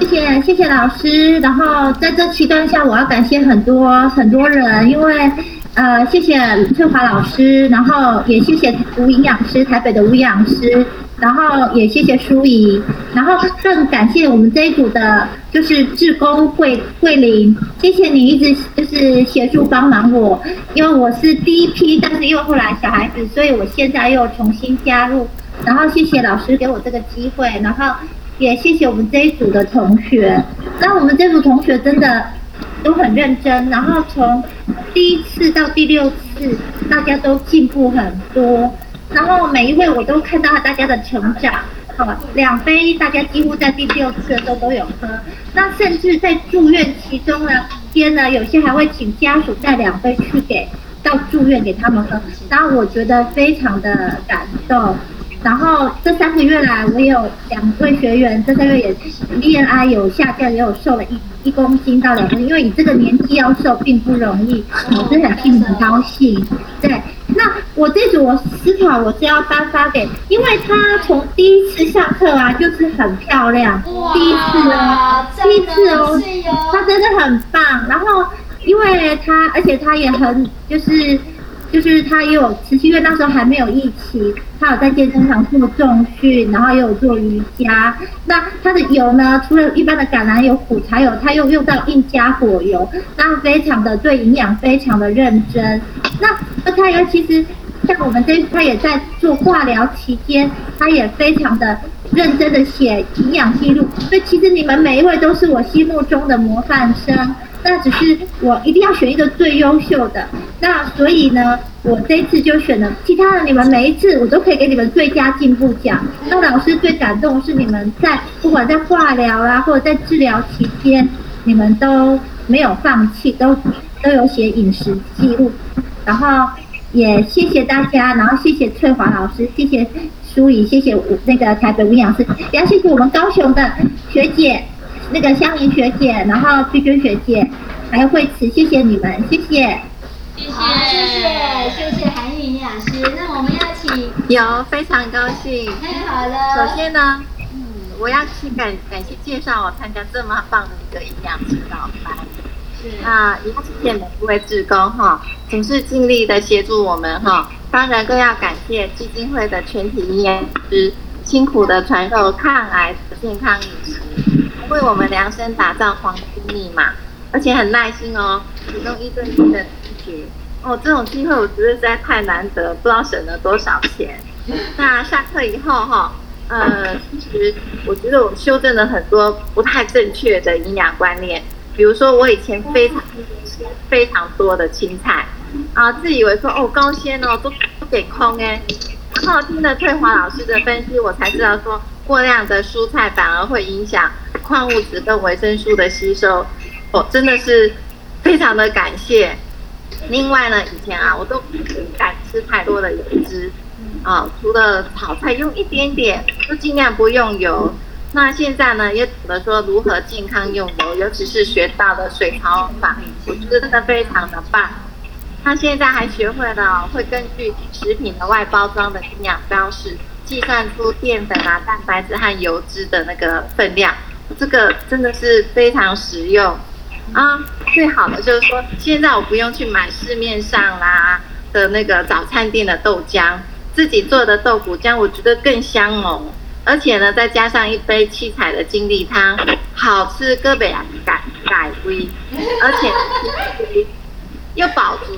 谢谢谢谢老师。然后在这期段下，我要感谢很多很多人，因为呃，谢谢翠华老师，然后也谢谢吴营养师，台北的吴营养师，然后也谢谢舒怡，然后更感谢我们这一组的，就是志工桂桂林，谢谢你一直就是协助帮忙我，因为我是第一批，但是因为后来小孩子，所以我现在又重新加入，然后谢谢老师给我这个机会，然后也谢谢我们这一组的同学，那我们这组同学真的都很认真，然后从第一次到第六次，大家都进步很多，然后每一位我都看到大家的成长。好，两杯大家几乎在第六次的时候都有喝，那甚至在住院其中呢，天呢，有些还会请家属带两杯去给到住院给他们喝，然后我觉得非常的感动。然后这三个月来，我有两位学员，这三个月也 BMI 有下降，也有瘦了一一公斤到两公斤，因为你这个年纪要瘦并不容易，我真的很替你很高兴。对，那我这组我思考我是要颁发给，因为他从第一次上课啊，就是很漂亮，第一次哦，第一次哦，他真的很棒。然后因为他，而且他也很就是。就是他也有持续，因为那时候还没有疫情，他有在健身房做重训，然后也有做瑜伽。那他的油呢，除了一般的橄榄油、苦茶油，他又用到印加果油，那非常的对营养非常的认真。那那他也其实像我们这，他也在做化疗期间，他也非常的认真的写营养记录。所以其实你们每一位都是我心目中的模范生。那只是我一定要选一个最优秀的，那所以呢，我这次就选了。其他的你们每一次我都可以给你们最佳进步奖。那老师最感动是你们在不管在化疗啊，或者在治疗期间，你们都没有放弃，都都有写饮食记录。然后也谢谢大家，然后谢谢翠华老师，谢谢舒怡，谢谢那个台北无氧师，也要谢谢我们高雄的学姐。那个香菱学姐，然后君君学姐，还有惠慈，谢谢你们，谢谢。谢谢，谢谢，谢谢韩玉营养师。那我们要请有非常高兴。太好了。首先呢，嗯，我要去感感谢介绍我参加这么棒的一个营养指导班。是。啊也要谢谢每一位志工哈，总是尽力的协助我们哈。当然更要感谢基金会的全体营养师，辛苦的传授抗癌的健康饮食。为我们量身打造黄金密码，而且很耐心哦，提供一对一的哦。这种机会我觉得实在太难得，不知道省了多少钱。那下课以后哈，呃，其实我觉得我修正了很多不太正确的营养观念，比如说我以前非常非常多的青菜啊，自以为说哦高纤哦都都给空哎，然后听了翠华老师的分析，我才知道说过量的蔬菜反而会影响。矿物质跟维生素的吸收，哦，真的是非常的感谢。另外呢，以前啊，我都不敢吃太多的油脂，啊，除了炒菜用一点点，就尽量不用油。那现在呢，也懂得说如何健康用油，尤其是学到了水槽法，我觉得真的非常的棒。他现在还学会了会根据食品的外包装的营养标识，计算出淀粉啊、蛋白质和油脂的那个分量。这个真的是非常实用啊！最好的就是说，现在我不用去买市面上啦的那个早餐店的豆浆，自己做的豆腐浆，我觉得更香浓。而且呢，再加上一杯七彩的金利汤，好吃个别改改味，而且又饱足。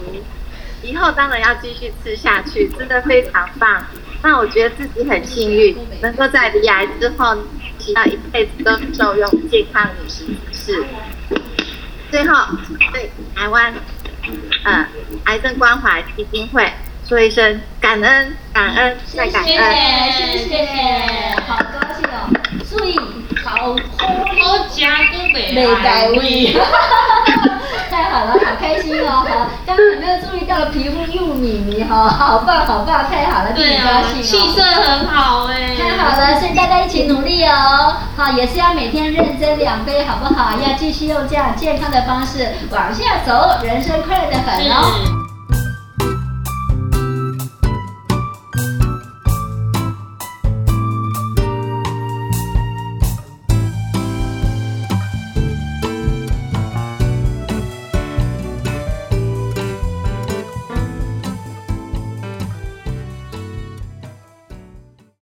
以后当然要继续吃下去，真的非常棒。那我觉得自己很幸运，能够在离癌之后。到一辈子都受用健康饮食是。最后对台湾呃癌症关怀基金会说一声感恩感恩再感恩，谢谢谢谢，好高兴哦，所以好好加个美美大味。太好了，好开心哦！哈，刚刚有没有注意到皮肤又米米哈？好棒，好棒，太好了，对高兴气色很好所以大家一起努力哦！好，也是要每天认真两杯，好不好？要继续用这样健康的方式往下走，人生快乐的很哦。